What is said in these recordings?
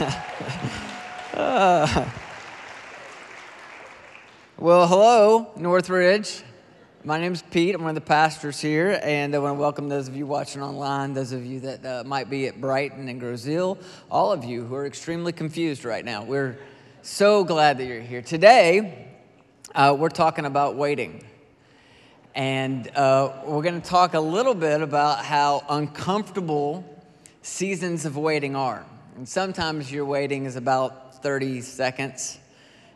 uh, well, hello, Northridge. My name is Pete. I'm one of the pastors here, and I want to welcome those of you watching online, those of you that uh, might be at Brighton and Grosse Ile, all of you who are extremely confused right now. We're so glad that you're here. Today, uh, we're talking about waiting. And uh, we're going to talk a little bit about how uncomfortable seasons of waiting are. And sometimes your waiting is about 30 seconds,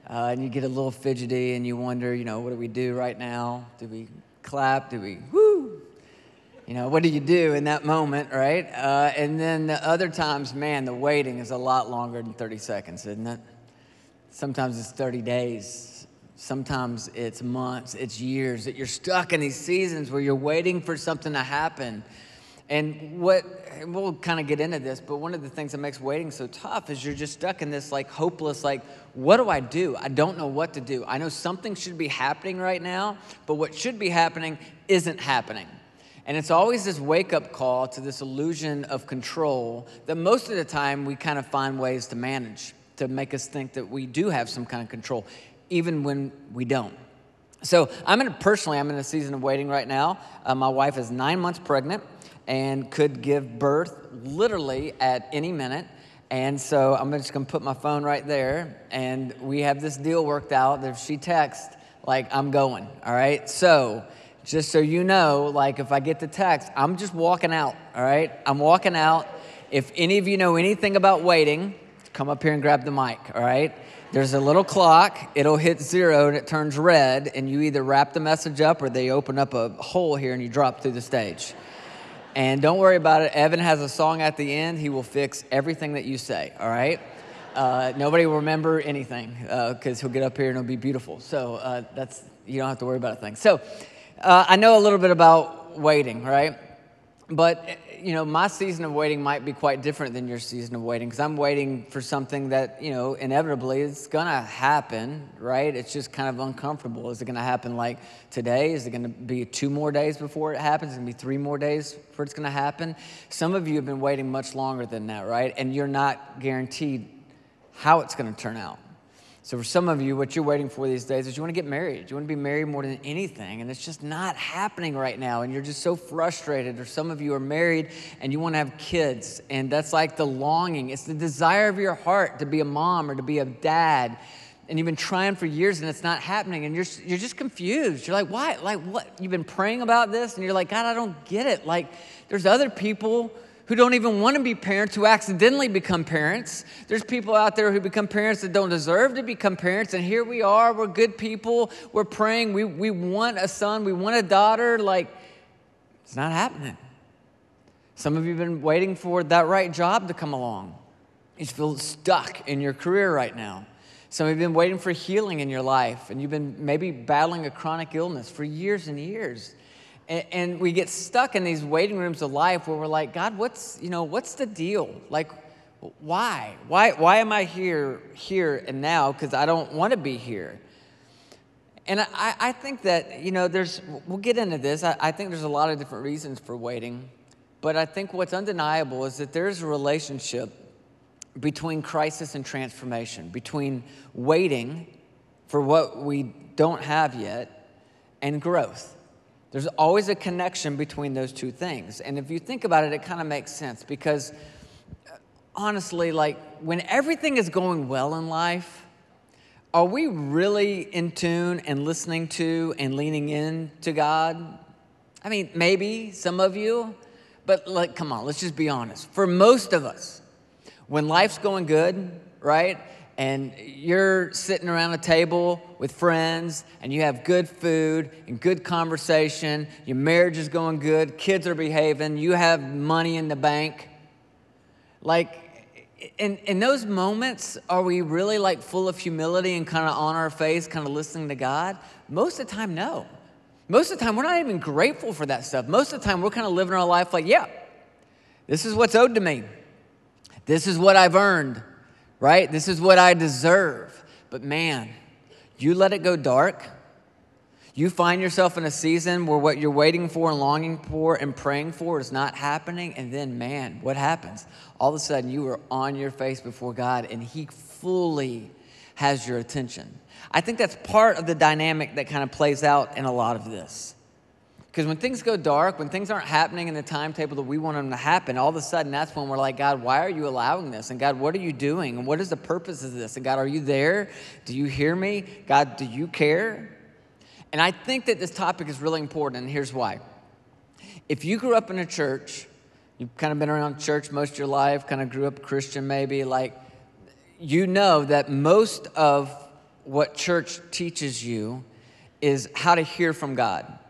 uh, and you get a little fidgety and you wonder, you know, what do we do right now? Do we clap? Do we woo? You know, what do you do in that moment, right? Uh, and then the other times, man, the waiting is a lot longer than 30 seconds, isn't it? Sometimes it's 30 days. Sometimes it's months, it's years that you're stuck in these seasons where you're waiting for something to happen. And what we'll kind of get into this, but one of the things that makes waiting so tough is you're just stuck in this like hopeless, like, what do I do? I don't know what to do. I know something should be happening right now, but what should be happening isn't happening. And it's always this wake up call to this illusion of control that most of the time we kind of find ways to manage to make us think that we do have some kind of control, even when we don't. So I'm in a, personally, I'm in a season of waiting right now. Uh, my wife is nine months pregnant and could give birth literally at any minute. And so I'm just gonna put my phone right there, and we have this deal worked out if she texts, like I'm going, all right? So just so you know, like if I get the text, I'm just walking out, all right? I'm walking out. If any of you know anything about waiting, come up here and grab the mic, all right? There's a little clock, it'll hit zero and it turns red, and you either wrap the message up or they open up a hole here and you drop through the stage. And don't worry about it. Evan has a song at the end. He will fix everything that you say, all right? Uh, nobody will remember anything because uh, he'll get up here and it'll be beautiful. So uh, that's, you don't have to worry about a thing. So uh, I know a little bit about waiting, right? But eh, you know, my season of waiting might be quite different than your season of waiting because I'm waiting for something that, you know, inevitably is to happen, right? It's just kind of uncomfortable. Is it to happen like today? Is it to be two more days before it happens? Is it to be three more days before it's to happen? Some of you have been waiting much longer than that, right? And you're not guaranteed how it's to turn out. So, for some of you, what you're waiting for these days is you want to get married. You want to be married more than anything, and it's just not happening right now, and you're just so frustrated. Or some of you are married and you want to have kids, and that's like the longing. It's the desire of your heart to be a mom or to be a dad, and you've been trying for years and it's not happening, and you're, you're just confused. You're like, why? Like, what? You've been praying about this, and you're like, God, I don't get it. Like, there's other people who don't even want to be parents who accidentally become parents. There's people out there who become parents that don't deserve to become parents. And here we are, we're good people, we're praying, we, we want a son, we want a daughter. Like, it's not happening. Some of you have been waiting for that right job to come along. You feel stuck in your career right now. Some of you have been waiting for healing in your life, and you've been maybe battling a chronic illness for years and years. And, and we get stuck in these waiting rooms of life where we're like, God, what's, you know, what's the deal? Like, why? Why, why am I here, here and now? Because I don't want to be here. And I, I think that, you know, there's, we'll get into this. I, I think there's a lot of different reasons for waiting. But I think what's undeniable is that there's a relationship between crisis and transformation, between waiting for what we don't have yet and growth. There's always a connection between those two things. And if you think about it, it kind of makes sense because uh, honestly, like when everything is going well in life, are we really in tune and listening to and leaning in to God? I mean, maybe some of you, but like, come on, let's just be honest. For most of us, when life's going good, right? And you're sitting around a table with friends and you have good food and good conversation, your marriage is going good, kids are behaving, you have money in the bank. Like, in, in those moments, are we really like full of humility and kind of on our face, kind of listening to God? Most of the time, no. Most of the time, we're not even grateful for that stuff. Most of the time, we're kind of living our life like, yeah, this is what's owed to me. This is what I've earned right? This is what I deserve. But man, you let it go dark, You find yourself in a season where what you're waiting for and longing for and praying for is not happening, and then, man, what happens? All of a sudden, you are on your face before God, and He fully has your attention. I think that's part of the dynamic that kind of plays out in a lot of this. Because when things go dark, when things aren't happening in the timetable that we want them to happen, all of a sudden that's when we're like, God, why are you allowing this? And God, what are you doing? And what is the purpose of this? And God, are you there? Do you hear me? God, do you care? And I think that this topic is really important, and here's why. If you grew up in a church, you've kind of been around church most of your life, kind of grew up Christian maybe, like, you know that most of what church teaches you is how to hear from God.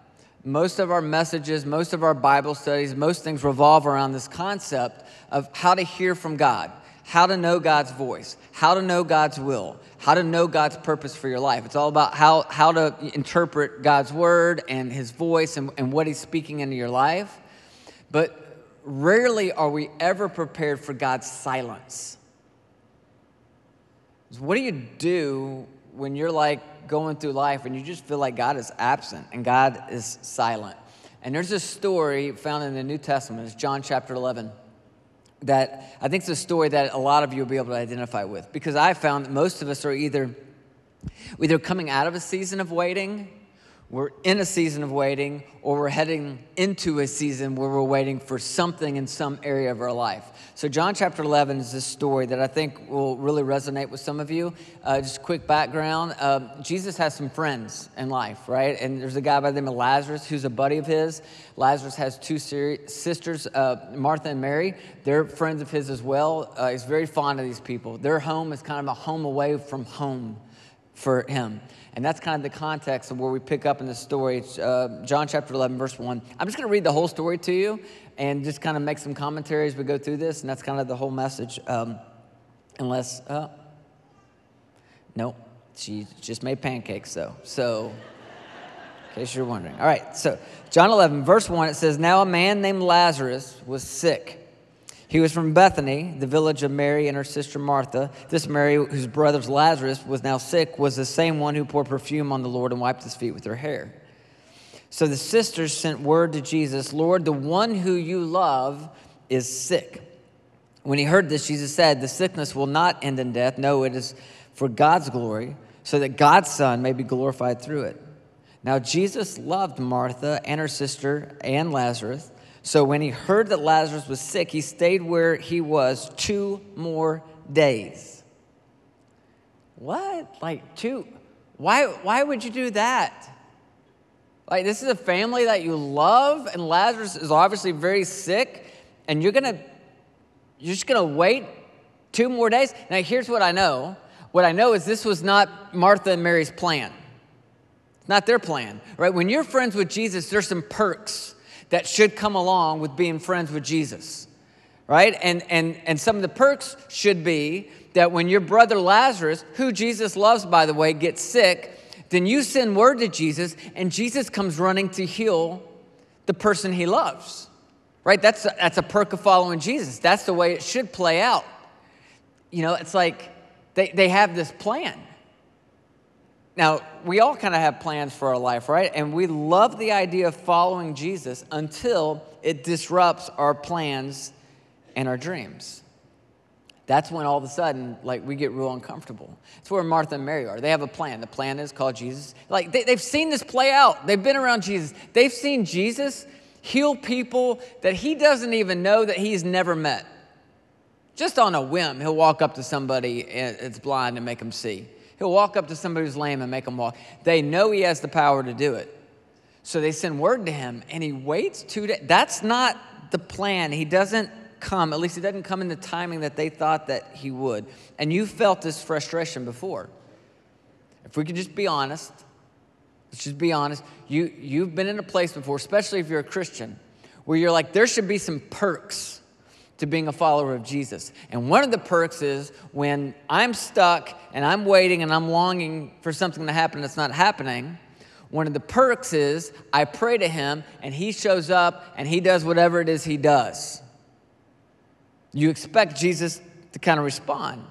Most of our messages, most of our Bible studies, most things revolve around this concept of how to hear from God, how to know God's voice, how to know God's will, how to know God's purpose for your life. It's all about how, how to interpret God's word and his voice and, and what he's speaking into your life. But rarely are we ever prepared for God's silence. What do you do when you're like going through life and you just feel like God is absent and God is silent? And there's a story found in the New Testament, it's John chapter 11 that I think it's a story that a lot of you will be able to identify with because I found that most of us are either either coming out of a season of waiting we're in a season of waiting, or we're heading into a season where we're waiting for something in some area of our life. So, John chapter 11 is this story that I think will really resonate with some of you. Uh, just quick background uh, Jesus has some friends in life, right? And there's a guy by the name of Lazarus who's a buddy of his. Lazarus has two sisters, uh, Martha and Mary. They're friends of his as well. Uh, he's very fond of these people. Their home is kind of a home away from home for him. And that's kind of the context of where we pick up in the story. Uh, John chapter 11, verse 1. I'm just going to read the whole story to you and just kind of make some commentary as we go through this. And that's kind of the whole message. Um, unless, uh, no, she just made pancakes though. So, in case you're wondering. All right, so John 11, verse 1, it says, Now a man named Lazarus was sick. He was from Bethany, the village of Mary and her sister Martha. This Mary, whose brother Lazarus was now sick, was the same one who poured perfume on the Lord and wiped his feet with her hair. So the sisters sent word to Jesus, Lord, the one who you love is sick. When he heard this, Jesus said, The sickness will not end in death. No, it is for God's glory, so that God's Son may be glorified through it. Now, Jesus loved Martha and her sister and Lazarus. So when he heard that Lazarus was sick, he stayed where he was two more days. What? Like two? Why, why would you do that? Like, this is a family that you love, and Lazarus is obviously very sick, and you're gonna, you're just gonna wait two more days? Now, here's what I know. What I know is this was not Martha and Mary's plan. It's not their plan, right? When you're friends with Jesus, there's some perks that should come along with being friends with Jesus, right? And, and, and some of the perks should be that when your brother Lazarus, who Jesus loves, by the way, gets sick, then you send word to Jesus, and Jesus comes running to heal the person he loves, right? That's a, that's a perk of following Jesus. That's the way it should play out. You know, it's like they, they have this plan. Now, we all kind of have plans for our life, right? And we love the idea of following Jesus until it disrupts our plans and our dreams. That's when all of a sudden, like, we get real uncomfortable. It's where Martha and Mary are. They have a plan. The plan is called Jesus. Like, they, they've seen this play out. They've been around Jesus. They've seen Jesus heal people that he doesn't even know that he's never met. Just on a whim, he'll walk up to somebody eh, that's blind and make them see. He'll walk up to somebody who's lame and make them walk. They know he has the power to do it. So they send word to him and he waits two days. That's not the plan. He doesn't come, at least he doesn't come in the timing that they thought that he would. And you felt this frustration before. If we could just be honest, let's just be honest. You, you've been in a place before, especially if you're a Christian, where you're like, there should be some perks to being a follower of Jesus. And one of the perks is when I'm stuck and I'm waiting and I'm longing for something to happen that's not happening, one of the perks is I pray to him and he shows up and he does whatever it is he does. You expect Jesus to kind of respond.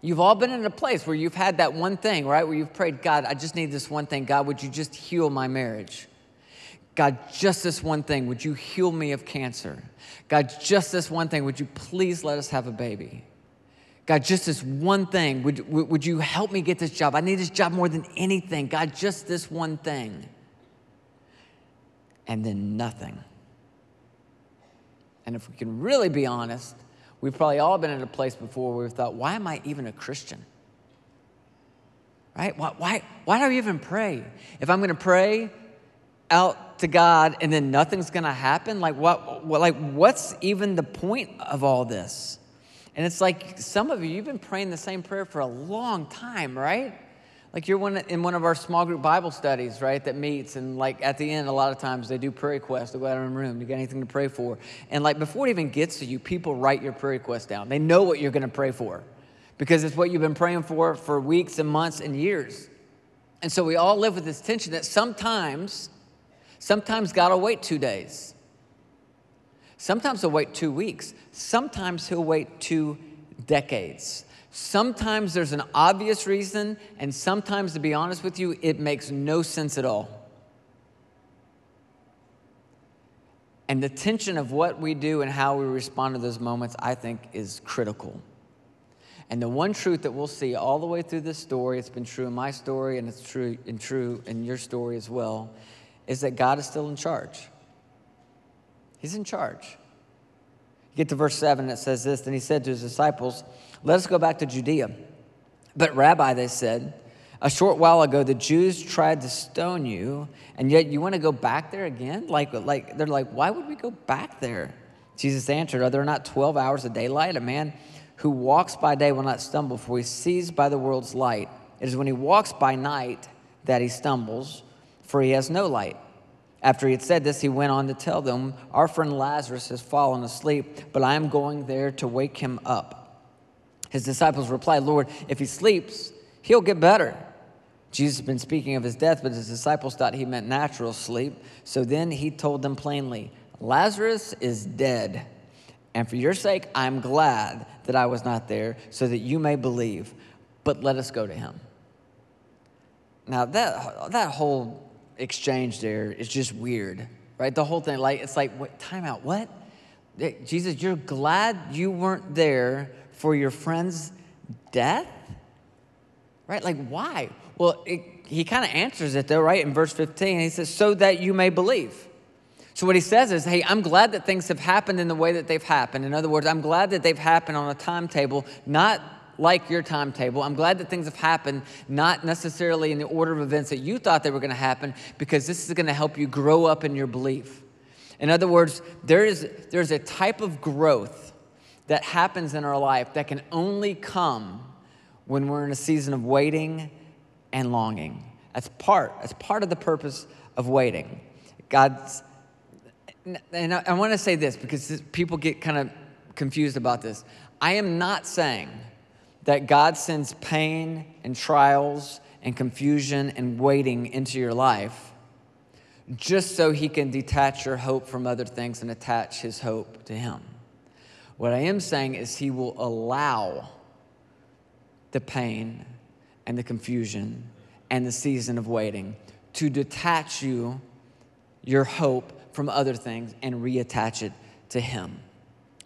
You've all been in a place where you've had that one thing, right? Where you've prayed, God, I just need this one thing. God, would you just heal my marriage? God, just this one thing, would you heal me of cancer? God, just this one thing, would you please let us have a baby? God, just this one thing, would, would you help me get this job? I need this job more than anything. God, just this one thing. And then nothing. And if we can really be honest, we've probably all been in a place before where we've thought, why am I even a Christian? Right? Why, why, why do I even pray? If I'm going to pray out to God and then nothing's going to happen, like what, what, like what's even the point of all this? And it's like some of you, you've been praying the same prayer for a long time, right? Like you're one, in one of our small group Bible studies, right, that meets, and like at the end, a lot of times they do prayer requests. They go out in the room, you got anything to pray for? And like before it even gets to you, people write your prayer request down. They know what you're going to pray for because it's what you've been praying for for weeks and months and years. And so we all live with this tension that sometimes, sometimes God will wait two days. Sometimes he'll wait two weeks. Sometimes he'll wait two decades. Sometimes there's an obvious reason, and sometimes, to be honest with you, it makes no sense at all. And the tension of what we do and how we respond to those moments, I think, is critical. And the one truth that we'll see all the way through this story, it's been true in my story and it's true and true in your story as well, is that God is still in charge. He's in charge. You get to verse 7, it says this Then he said to his disciples, let us go back to Judea. But, Rabbi, they said, a short while ago the Jews tried to stone you, and yet you want to go back there again? Like, like they're like, why would we go back there? Jesus answered, Are there not 12 hours of daylight? A man who walks by day will not stumble, for he sees by the world's light. It is when he walks by night that he stumbles, for he has no light. After he had said this, he went on to tell them, Our friend Lazarus has fallen asleep, but I am going there to wake him up. His disciples replied, Lord, if he sleeps, he'll get better. Jesus had been speaking of his death, but his disciples thought he meant natural sleep. So then he told them plainly, Lazarus is dead. And for your sake, I'm glad that I was not there, so that you may believe. But let us go to him. Now, that, that whole exchange there is just weird, right? The whole thing, like, it's like, what, time out, what? Jesus, you're glad you weren't there for your friend's death? Right? Like, why? Well, it, he kind of answers it though, right? In verse 15, he says, so that you may believe. So, what he says is, hey, I'm glad that things have happened in the way that they've happened. In other words, I'm glad that they've happened on a timetable, not like your timetable. I'm glad that things have happened, not necessarily in the order of events that you thought they were going to happen, because this is going to help you grow up in your belief. In other words, there is, there's a type of growth that happens in our life that can only come when we're in a season of waiting and longing. That's part, that's part of the purpose of waiting. God's, and I, I want to say this because people get kind of confused about this. I am not saying that God sends pain and trials and confusion and waiting into your life just so he can detach your hope from other things and attach his hope to him. What I am saying is, He will allow the pain and the confusion and the season of waiting to detach you, your hope, from other things and reattach it to Him.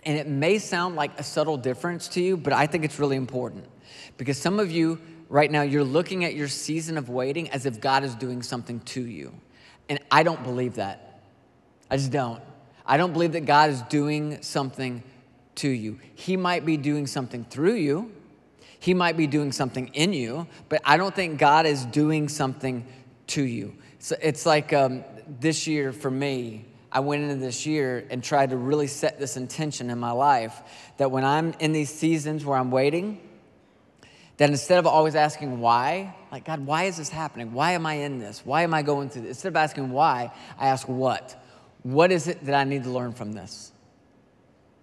And it may sound like a subtle difference to you, but I think it's really important because some of you right now, you're looking at your season of waiting as if God is doing something to you. And I don't believe that. I just don't. I don't believe that God is doing something to you. He might be doing something through you, He might be doing something in you, but I don't think God is doing something to you. So it's like um, this year for me, I went into this year and tried to really set this intention in my life that when I'm in these seasons where I'm waiting, that instead of always asking why, like, God, why is this happening? Why am I in this? Why am I going through this? Instead of asking why, I ask what? What is it that I need to learn from this?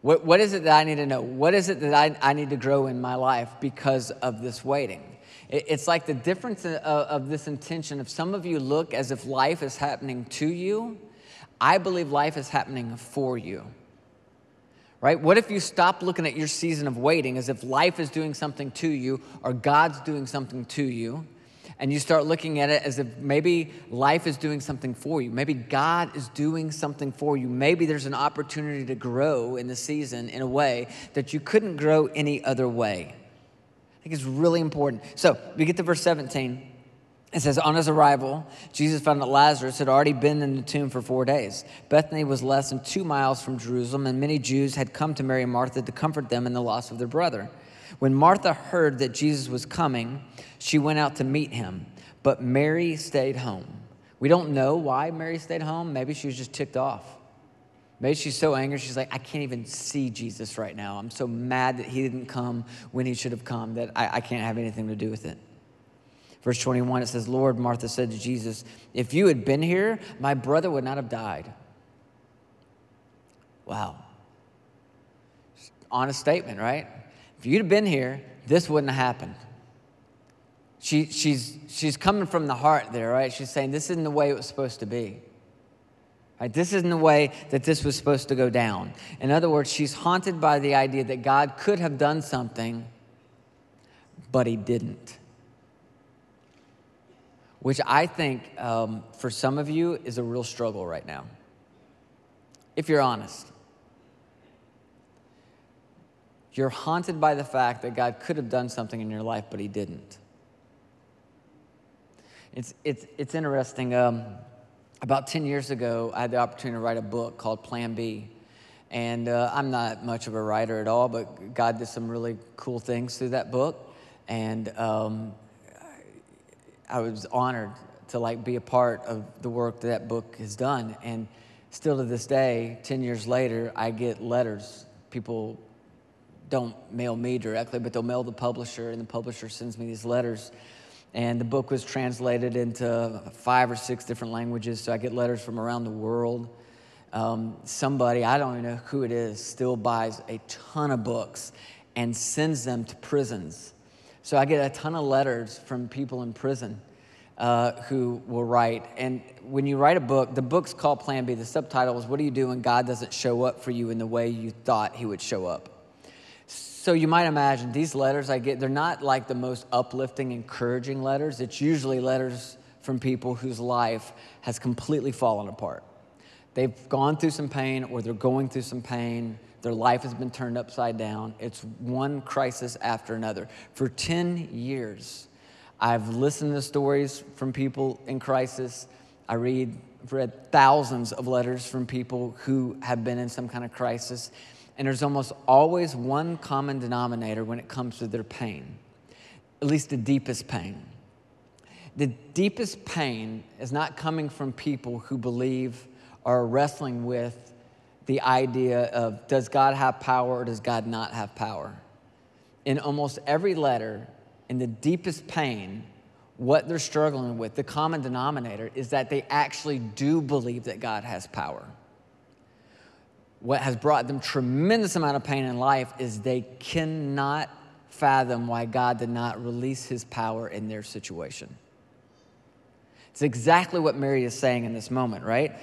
What, what is it that I need to know? What is it that I, I need to grow in my life because of this waiting? It, it's like the difference of, of this intention. If some of you look as if life is happening to you, I believe life is happening for you. Right? What if you stop looking at your season of waiting as if life is doing something to you or God's doing something to you? and you start looking at it as if maybe life is doing something for you. Maybe God is doing something for you. Maybe there's an opportunity to grow in the season in a way that you couldn't grow any other way. I think it's really important. So we get to verse 17. It says, On his arrival, Jesus found that Lazarus had already been in the tomb for four days. Bethany was less than two miles from Jerusalem, and many Jews had come to Mary and Martha to comfort them in the loss of their brother. When Martha heard that Jesus was coming, she went out to meet him, but Mary stayed home. We don't know why Mary stayed home. Maybe she was just ticked off. Maybe she's so angry, she's like, I can't even see Jesus right now. I'm so mad that he didn't come when he should have come that I, I can't have anything to do with it. Verse 21, it says, Lord, Martha said to Jesus, If you had been here, my brother would not have died. Wow. Honest statement, right? If you'd have been here, this wouldn't have happened. She, she's, she's coming from the heart there, right? She's saying, This isn't the way it was supposed to be. Right? This isn't the way that this was supposed to go down. In other words, she's haunted by the idea that God could have done something, but he didn't. Which I think um, for some of you is a real struggle right now, if you're honest. You're haunted by the fact that God could have done something in your life, but He didn't. It's, it's, it's interesting. Um, about 10 years ago, I had the opportunity to write a book called Plan B. And uh, I'm not much of a writer at all, but God did some really cool things through that book. And um, I was honored to like be a part of the work that that book has done. And still to this day, 10 years later, I get letters. People don't mail me directly, but they'll mail the publisher, and the publisher sends me these letters. And the book was translated into five or six different languages, so I get letters from around the world. Um, somebody, I don't even know who it is, still buys a ton of books and sends them to prisons. So I get a ton of letters from people in prison uh, who will write. And when you write a book, the book's called Plan B. The subtitle is What Do You Do When God Doesn't Show Up for You in the Way You Thought He Would Show Up? So you might imagine these letters I get, they're not like the most uplifting, encouraging letters. It's usually letters from people whose life has completely fallen apart. They've gone through some pain or they're going through some pain. Their life has been turned upside down. It's one crisis after another. For 10 years, I've listened to stories from people in crisis. I read, read thousands of letters from people who have been in some kind of crisis. And there's almost always one common denominator when it comes to their pain, at least the deepest pain. The deepest pain is not coming from people who believe or are wrestling with the idea of does God have power or does God not have power? In almost every letter, in the deepest pain, what they're struggling with, the common denominator, is that they actually do believe that God has power what has brought them tremendous amount of pain in life is they cannot fathom why God did not release his power in their situation. It's exactly what Mary is saying in this moment, right?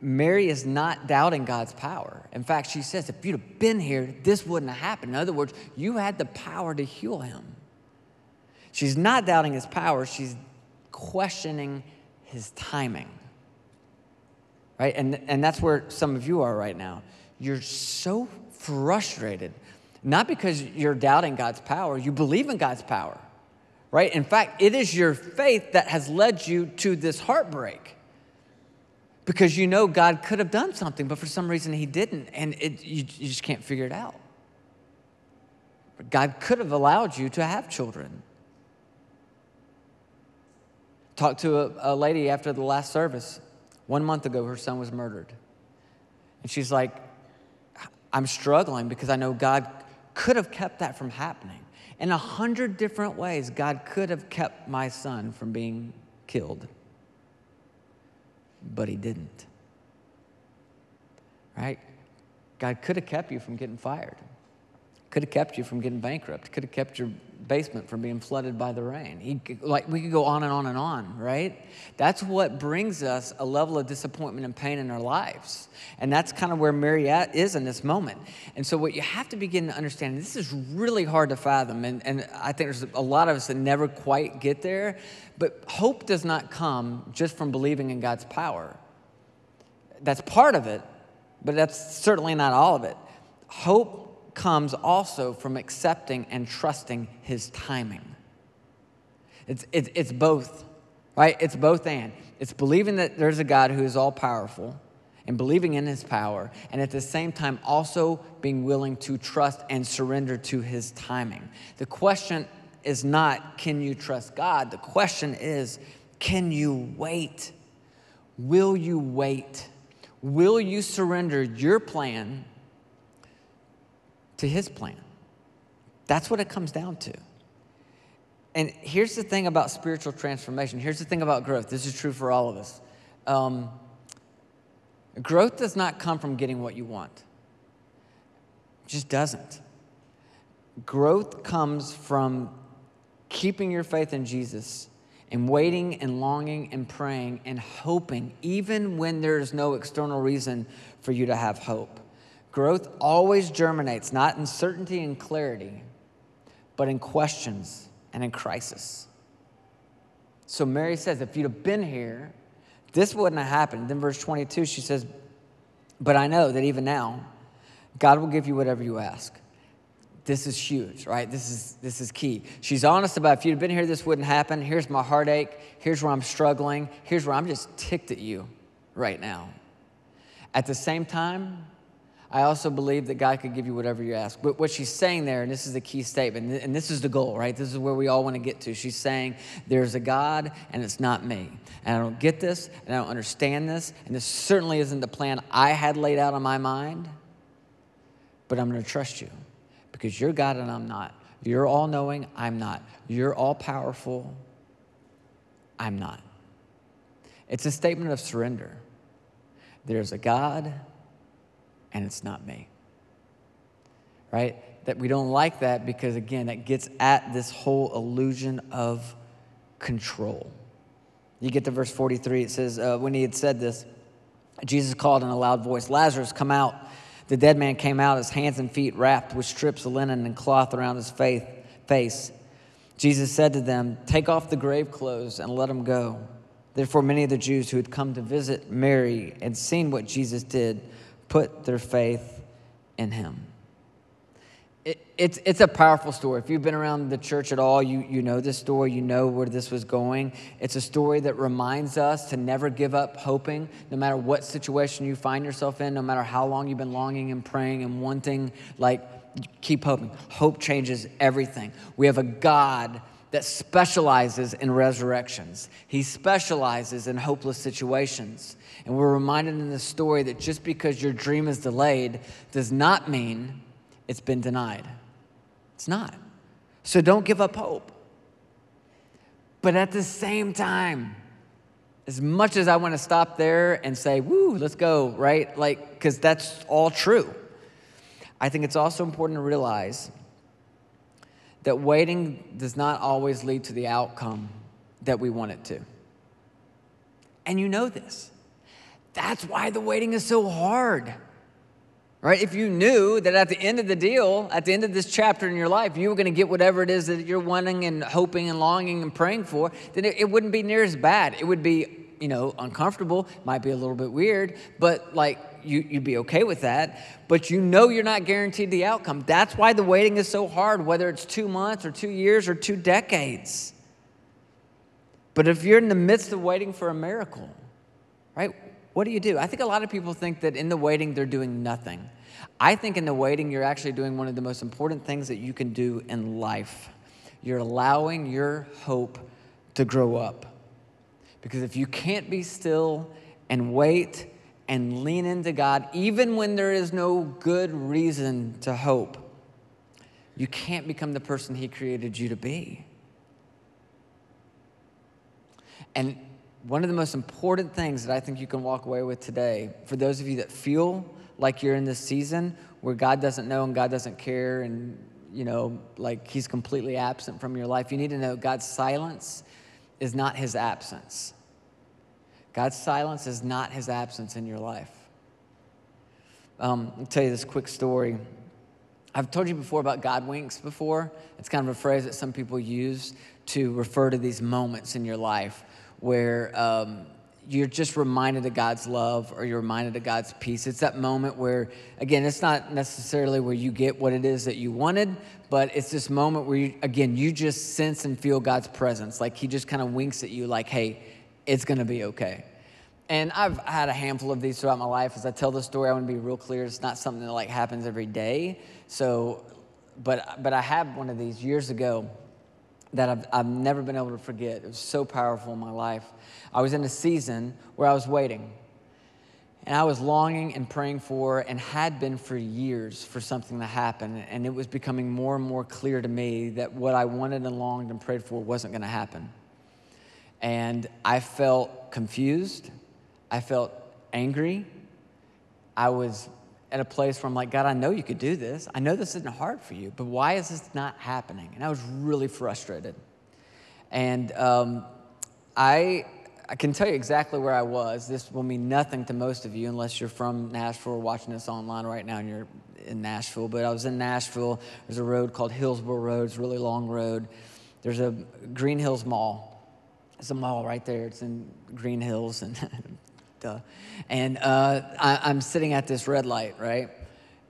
Mary is not doubting God's power. In fact, she says, if you'd have been here, this wouldn't have happened. In other words, you had the power to heal him. She's not doubting his power, she's questioning his timing right? And, and that's where some of you are right now. You're so frustrated, not because you're doubting God's power, you believe in God's power, right? In fact, it is your faith that has led you to this heartbreak because you know God could have done something, but for some reason He didn't, and it, you, you just can't figure it out. But God could have allowed you to have children. Talked to a, a lady after the last service one month ago, her son was murdered. And she's like, I'm struggling because I know God could have kept that from happening. In a hundred different ways, God could have kept my son from being killed, but He didn't. Right? God could have kept you from getting fired, could have kept you from getting bankrupt, could have kept your basement from being flooded by the rain. He, like we could go on and on and on, right? That's what brings us a level of disappointment and pain in our lives. And that's kind of where Mary is in this moment. And so what you have to begin to understand, this is really hard to fathom. And, and I think there's a lot of us that never quite get there. But hope does not come just from believing in God's power. That's part of it, but that's certainly not all of it. Hope comes also from accepting and trusting his timing. It's, it's, it's both, right? It's both and. It's believing that there's a God who is all powerful and believing in his power, and at the same time also being willing to trust and surrender to his timing. The question is not, can you trust God? The question is, can you wait? Will you wait? Will you surrender your plan to his plan. That's what it comes down to. And here's the thing about spiritual transformation. Here's the thing about growth. This is true for all of us. Um, growth does not come from getting what you want, it just doesn't. Growth comes from keeping your faith in Jesus and waiting and longing and praying and hoping, even when there's no external reason for you to have hope. Growth always germinates not in certainty and clarity, but in questions and in crisis. So Mary says, if you'd have been here, this wouldn't have happened. Then, verse 22, she says, But I know that even now, God will give you whatever you ask. This is huge, right? This is, this is key. She's honest about if you'd have been here, this wouldn't happen. Here's my heartache. Here's where I'm struggling. Here's where I'm just ticked at you right now. At the same time, I also believe that God could give you whatever you ask. But what she's saying there, and this is the key statement, and this is the goal, right? This is where we all want to get to. She's saying, There's a God, and it's not me. And I don't get this, and I don't understand this, and this certainly isn't the plan I had laid out on my mind, but I'm going to trust you because you're God and I'm not. You're all knowing, I'm not. You're all powerful, I'm not. It's a statement of surrender. There's a God and it's not me. Right? That we don't like that because, again, it gets at this whole illusion of control. You get to verse 43, it says, uh, When he had said this, Jesus called in a loud voice, Lazarus, come out. The dead man came out, his hands and feet wrapped with strips of linen and cloth around his face. Jesus said to them, Take off the grave clothes and let him go. Therefore, many of the Jews who had come to visit Mary and seen what Jesus did put their faith in him. It, it's, it's a powerful story. If you've been around the church at all, you, you know this story, you know where this was going. It's a story that reminds us to never give up hoping, no matter what situation you find yourself in, no matter how long you've been longing and praying and wanting, like, keep hoping. Hope changes everything. We have a God that specializes in resurrections. He specializes in hopeless situations. And we're reminded in this story that just because your dream is delayed does not mean it's been denied. It's not. So don't give up hope. But at the same time, as much as I want to stop there and say, woo, let's go, right? Like, because that's all true. I think it's also important to realize that waiting does not always lead to the outcome that we want it to. And you know this. That's why the waiting is so hard. Right? If you knew that at the end of the deal, at the end of this chapter in your life, you were going to get whatever it is that you're wanting and hoping and longing and praying for, then it, it wouldn't be near as bad. It would be, you know, uncomfortable, might be a little bit weird, but like you, would be okay with that, but you know you're not guaranteed the outcome. That's why the waiting is so hard, whether it's two months or two years or two decades. But if you're in the midst of waiting for a miracle, right, what do you do? I think a lot of people think that in the waiting, they're doing nothing. I think in the waiting, you're actually doing one of the most important things that you can do in life. You're allowing your hope to grow up. Because if you can't be still and wait and lean into God, even when there is no good reason to hope, you can't become the person He created you to be. And one of the most important things that I think you can walk away with today, for those of you that feel like you're in this season where God doesn't know and God doesn't care and you know, like he's completely absent from your life. You need to know God's silence is not his absence. God's silence is not his absence in your life. Um, I'll tell you this quick story. I've told you before about God winks before. It's kind of a phrase that some people use to refer to these moments in your life where um, you're just reminded of God's love or you're reminded of God's peace. It's that moment where, again, it's not necessarily where you get what it is that you wanted, but it's this moment where, you, again, you just sense and feel God's presence. Like He just kind of winks at you, like, hey, it's going to be okay. And I've had a handful of these throughout my life. As I tell the story, I want to be real clear. It's not something that like happens every day. So, but but I had one of these years ago that I've, I've never been able to forget. It was so powerful in my life. I was in a season where I was waiting. And I was longing and praying for, and had been for years, for something to happen. And it was becoming more and more clear to me that what I wanted and longed and prayed for wasn't going to happen. And I felt confused. I felt angry. I was at a place where I'm like, God, I know you could do this. I know this isn't hard for you, but why is this not happening? And I was really frustrated. And um, I, I can tell you exactly where I was. This will mean nothing to most of you unless you're from Nashville or watching this online right now and you're in Nashville. But I was in Nashville. There's a road called Hillsboro Road. It's a really long road. There's a Green Hills Mall. It's a mall right there. It's in Green Hills, and duh. And uh, I, am sitting at this red light, right?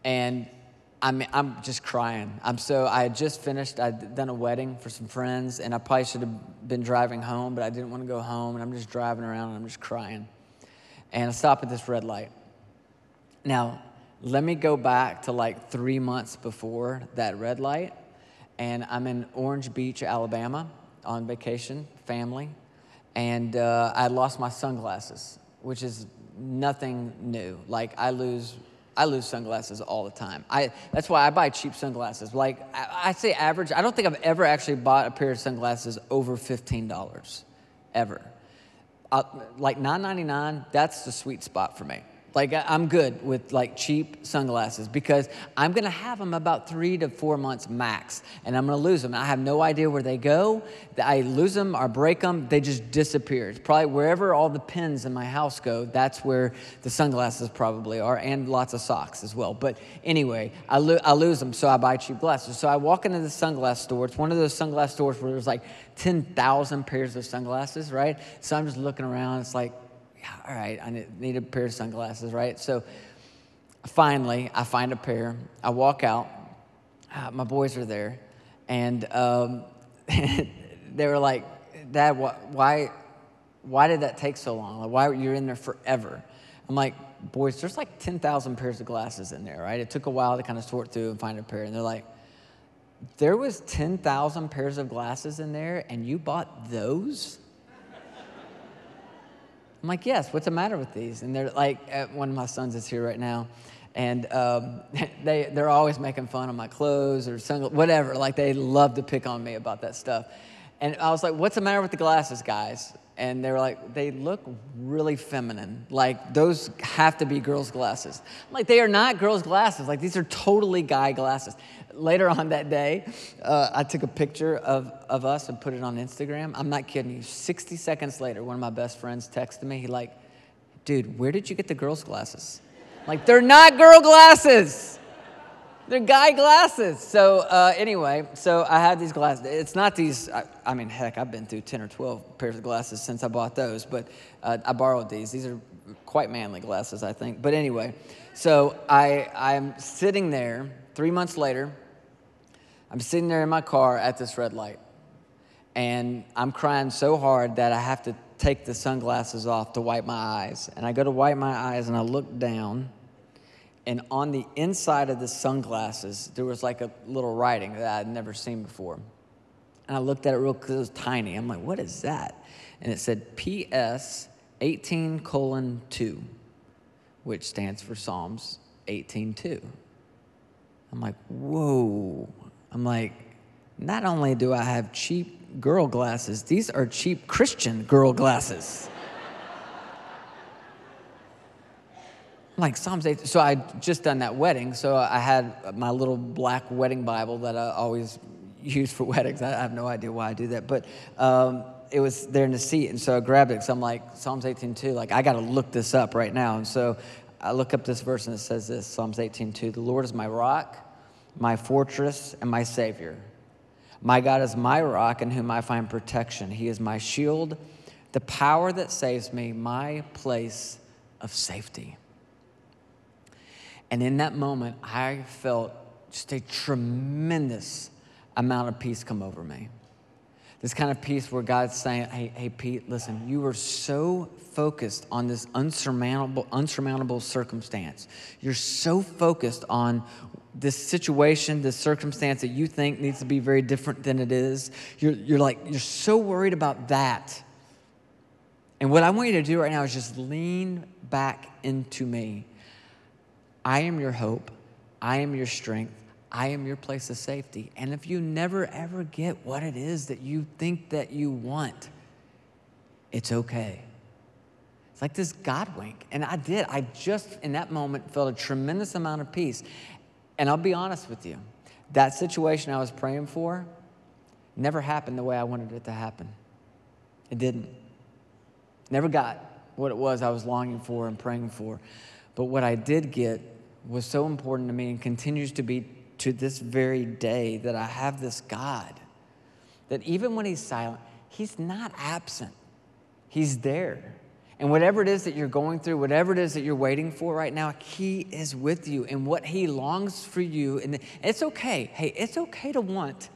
And I'm, I'm just crying. I'm so, I had just finished, I'd done a wedding for some friends, and I probably should have been driving home, but I didn't want to go home, and I'm just driving around and I'm just crying. And I stop at this red light. Now, let me go back to like three months before that red light, and I'm in Orange Beach, Alabama on vacation, family, and uh, I lost my sunglasses which is nothing new. Like I lose I lose sunglasses all the time. I, that's why I buy cheap sunglasses. Like I, I say average, I don't think I've ever actually bought a pair of sunglasses over $15, ever. Uh, like $9.99, that's the sweet spot for me. Like I'm good with like cheap sunglasses because I'm gonna have them about three to four months max, and I'm gonna lose them. I have no idea where they go. I lose them or break them, they just disappear. It's probably wherever all the pins in my house go. That's where the sunglasses probably are, and lots of socks as well. But anyway, I, lo- I lose them, so I buy cheap glasses. So I walk into the sunglass store. It's one of those sunglass stores where there's like 10,000 pairs of sunglasses, right? So I'm just looking around. It's like all right, I need a pair of sunglasses, right? So finally, I find a pair. I walk out. Uh, my boys are there. And um, they were like, Dad, why, why did that take so long? Like, why were you in there forever? I'm like, boys, there's like 10,000 pairs of glasses in there, right? It took a while to kind of sort through and find a pair. And they're like, there was 10,000 pairs of glasses in there and you bought those? I'm like, yes, what's the matter with these? And they're like, one of my sons is here right now. And um, they, they're always making fun of my clothes or whatever. Like, they love to pick on me about that stuff. And I was like, what's the matter with the glasses, guys? And they were like, they look really feminine. Like, those have to be girls' glasses. Like, they are not girls' glasses. Like, these are totally guy glasses later on that day, uh, I took a picture of, of us and put it on Instagram. I'm not kidding you. 60 seconds later, one of my best friends texted me. He like, dude, where did you get the girls' glasses? like, they're not girl glasses. They're guy glasses. So uh, anyway, so I had these glasses. It's not these. I, I, mean, heck, I've been through ten or twelve pairs of glasses since I bought those. But uh, I borrowed these. These are quite manly glasses, I think. But anyway, so I I'm sitting there three months later I'm sitting there in my car at this red light, and I'm crying so hard that I have to take the sunglasses off to wipe my eyes. And I go to wipe my eyes, and I look down, and on the inside of the sunglasses, there was like a little writing that I'd never seen before. And I looked at it real close, it was tiny. I'm like, what is that? And it said PS 18 colon 2, which stands for Psalms 18 2. I'm like, whoa. I'm like, not only do I have cheap girl glasses, these are cheap Christian girl glasses. Like Psalms 8. So I just done that wedding. So I had my little black wedding Bible that I always use for weddings. I have no idea why I do that, but um, it was there in the seat, and so I grabbed it. So I'm like Psalms 18:2. Like I got to look this up right now, and so I look up this verse and it says this: Psalms 18:2. The Lord is my rock, my fortress, and my Savior. My God is my rock in whom I find protection. He is my shield, the power that saves me, my place of safety. And in that moment, I felt just a tremendous amount of peace come over me. This kind of peace where God's saying, hey, hey, Pete, listen, you are so focused on this unsurmountable, unsurmountable circumstance. You're so focused on this situation, this circumstance that you think needs to be very different than it is. You're, you're like, you're so worried about that. And what I want you to do right now is just lean back into me. I am your hope. I am your strength. I am your place of safety. And if you never ever get what it is that you think that you want, it's okay. It's like this God wink. And I did. I just in that moment felt a tremendous amount of peace. And I'll be honest with you, that situation I was praying for never happened the way I wanted it to happen. It didn't. Never got what it was I was longing for and praying for. But what I did get was so important to me and continues to be to this very day that I have this God that even when He's silent, He's not absent, He's there. And whatever it is that you're going through, whatever it is that you're waiting for right now, He is with you. And what He longs for you, and it's okay. Hey, it's okay to want.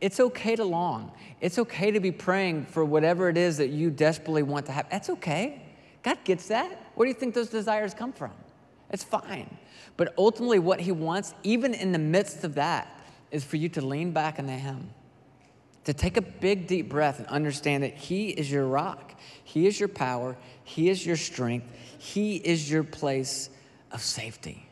It's okay to long. It's okay to be praying for whatever it is that you desperately want to have. That's okay. God gets that. Where do you think those desires come from? It's fine. But ultimately, what He wants, even in the midst of that, is for you to lean back into Him, to take a big, deep breath and understand that He is your rock, He is your power, He is your strength, He is your place of safety.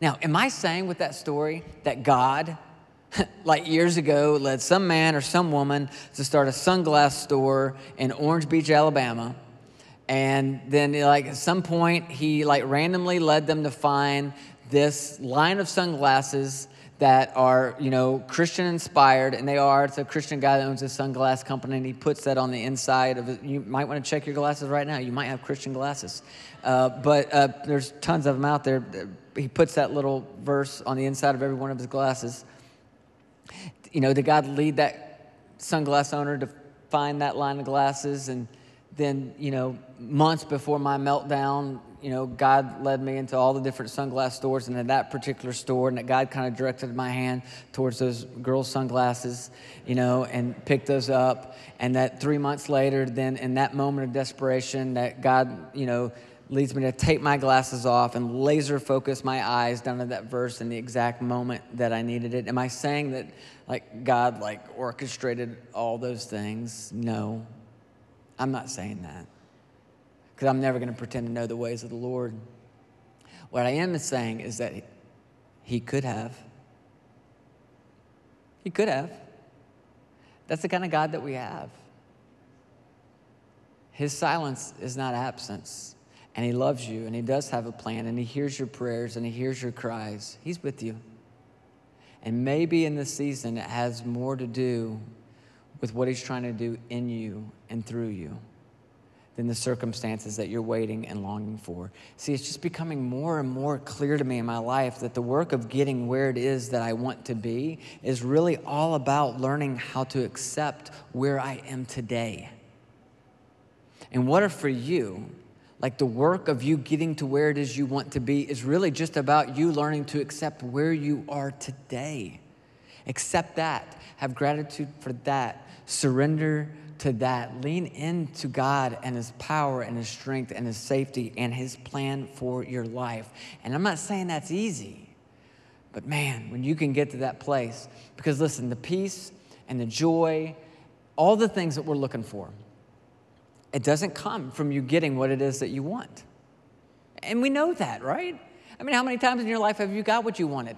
Now, am I saying with that story that God, like years ago, led some man or some woman to start a sunglass store in Orange Beach, Alabama? And then like at some point he like randomly led them to find this line of sunglasses that are you know christian inspired and they are it's a christian guy that owns a sunglass company and he puts that on the inside of it. You might want to check your glasses right now. You might have christian glasses. Uh, but uh, there's tons of them out there. He puts that little verse on the inside of every one of his glasses. You know did god lead that sunglass owner to find that line of glasses? And then, you know, months before my meltdown, you know, God led me into all the different sunglass stores and in that particular store, and that God kind of directed my hand towards those girls' sunglasses, you know, and picked those up. And that three months later, then in that moment of desperation, that God, you know, leads me to take my glasses off and laser focus my eyes down to that verse in the exact moment that I needed it. Am I saying that like God like orchestrated all those things? No. I'm not saying that because I'm never going to pretend to know the ways of the Lord. What I am saying is that he could have. He could have. That's the kind of God that we have. His silence is not absence, and He loves you, and He does have a plan, and He hears your prayers, and He hears your cries. He's with you. And maybe in this season, it has more to do with what He's trying to do in you and through you than the circumstances that you're waiting and longing for. See, it's just becoming more and more clear to me in my life that the work of getting where it is that I want to be is really all about learning how to accept where I am today. And what if for you, like the work of you getting to where it is you want to be is really just about you learning to accept where you are today. Accept that. Have gratitude for that. Surrender to that. Lean into God and His power and His strength and His safety and His plan for your life. And I'm not saying that's easy, but man, when you can get to that place, because listen, the peace and the joy, all the things that we're looking for, it doesn't come from you getting what it is that you want. And we know that, right? I mean, how many times in your life have you got what you wanted?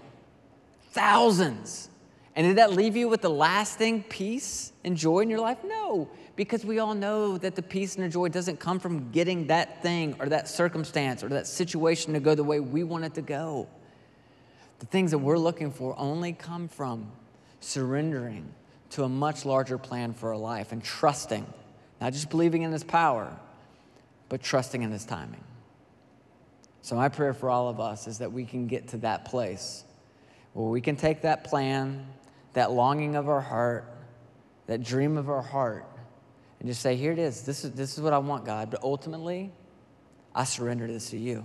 Thousands. And did that leave you with the lasting peace and joy in your life? No, because we all know that the peace and the joy doesn't come from getting that thing or that circumstance or that situation to go the way we want it to go. The things that we're looking for only come from surrendering to a much larger plan for our life and trusting, not just believing in His power, but trusting in His timing. So, my prayer for all of us is that we can get to that place where we can take that plan, that longing of our heart, that dream of our heart, and just say, Here it is. This is, this is what I want, God. But ultimately, I surrender this to you.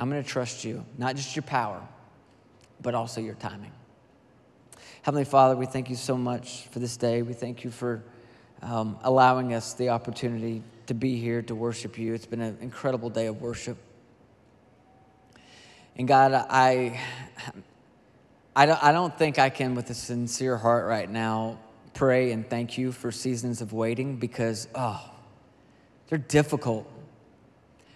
I'm going to trust you, not just your power, but also your timing. Heavenly Father, we thank you so much for this day. We thank you for um, allowing us the opportunity to be here to worship you. It's been an incredible day of worship. And God, I, I, don't, I don't think I can, with a sincere heart right now, pray and thank you for seasons of waiting because, oh, they're difficult.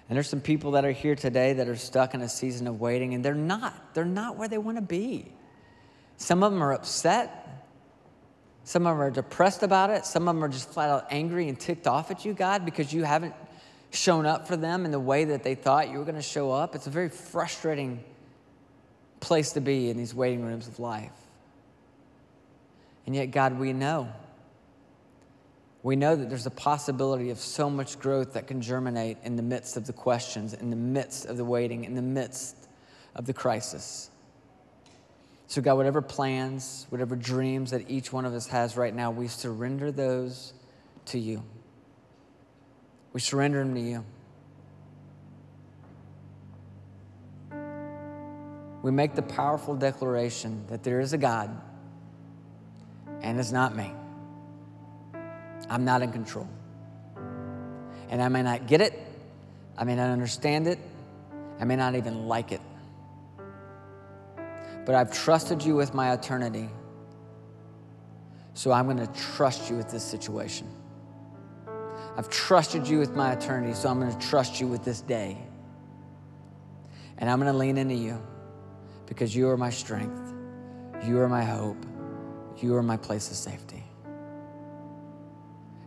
And there's some people that are here today that are stuck in a season of waiting, and they're not. They're not where they want to be. Some of them are upset. Some of them are depressed about it. Some of them are just flat out angry and ticked off at you, God, because you haven't shown up for them in the way that they thought you were going to show up. It's a very frustrating place to be in these waiting rooms of life. And yet, God, we know. We know that there's a possibility of so much growth that can germinate in the midst of the questions, in the midst of the waiting, in the midst of the crisis. So, God, whatever plans, whatever dreams that each one of us has right now, we surrender those to you. We surrender them to you. We make the powerful declaration that there is a God and it's not me. I'm not in control. And I may not get it, I may not understand it, I may not even like it. But I've trusted you with my eternity, so I'm going to trust you with this situation. I've trusted you with my eternity, so I'm going to trust you with this day. And I'm going to lean into you because you are my strength, you are my hope, you are my place of safety.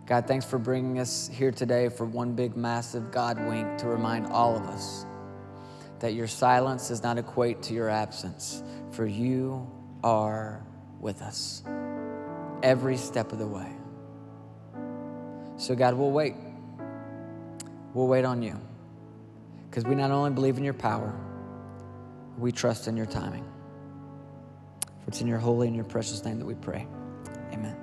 God, thanks for bringing us here today for one big, massive God wink to remind all of us that your silence does not equate to your absence, for you are with us every step of the way. So, God, we'll wait. We'll wait on you. Because we not only believe in your power, we trust in your timing. For it's in your holy and your precious name that we pray. Amen.